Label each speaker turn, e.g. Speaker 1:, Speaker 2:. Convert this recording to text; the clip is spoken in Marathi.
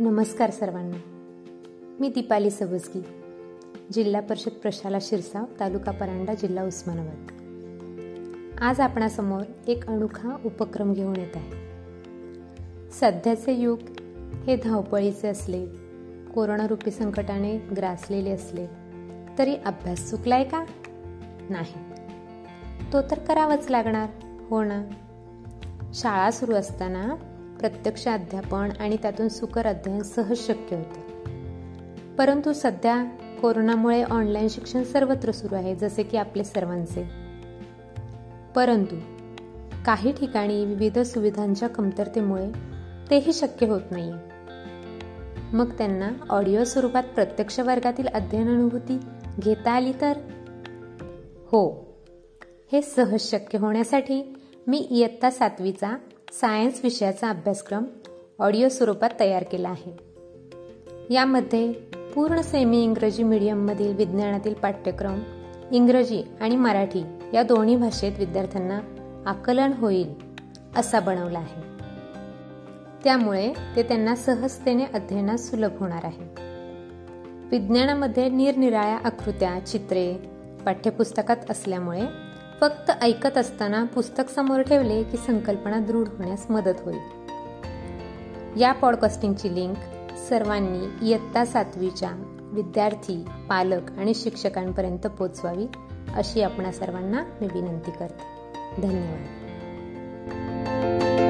Speaker 1: नमस्कार सर्वांना. मी दीपाली सबजगी जिल्हा परिषद प्रशाला शिरसाव तालुका परांडा जिल्हा उस्मानाबाद. आज आपणासमोर एक अनोखा उपक्रम घेऊन येत आहे. सध्याचे युग हे धावपळीचे असले कोरोनारूपी संकटाने ग्रासलेले असले तरी अभ्यास चुकलाय का? नाही. तो तर करावाच लागणार हो ना? शाळा सुरू असताना प्रत्यक्ष अध्यापन आणि त्यातून सुकर अध्ययन सहज शक्य होते. परंतु सध्या कोरोनामुळे ऑनलाईन शिक्षण सर्वत्र सुरू आहे जसे की आपले सर्वांचे. परंतु काही ठिकाणी विविध सुविधांच्या कमतरतेमुळे तेही शक्य होत नाही मग त्यांना ऑडिओ स्वरूपात प्रत्यक्ष वर्गातील अध्ययन अनुभूती घेता आली तर? हो. हे सहज शक्य होण्यासाठी मी इयत्ता सातवीचा सायन्स विषयाचा अभ्यासक्रम ऑडिओ स्वरूपात तयार केला आहे. यामध्ये पूर्ण सेमी इंग्रजी मीडियममधील विज्ञानातील पाठ्यक्रम इंग्रजी आणि मराठी या दोन्ही भाषेत विद्यार्थ्यांना आकलन होईल असा बनवला आहे. त्यामुळे ते त्यांना सहजतेने अध्ययनात सुलभ होणार आहे. विज्ञानामध्ये निरनिराळ्या आकृत्या चित्रे पाठ्यपुस्तकात असल्यामुळे फक्त ऐकत असताना पुस्तक समोर ठेवले की संकल्पना दृढ होण्यास मदत होईल. या पॉडकास्टिंगची लिंक सर्वांनी इयत्ता सातवीच्या विद्यार्थी पालक आणि शिक्षकांपर्यंत पोचवावी अशी आपणा सर्वांना मी विनंती करते. धन्यवाद.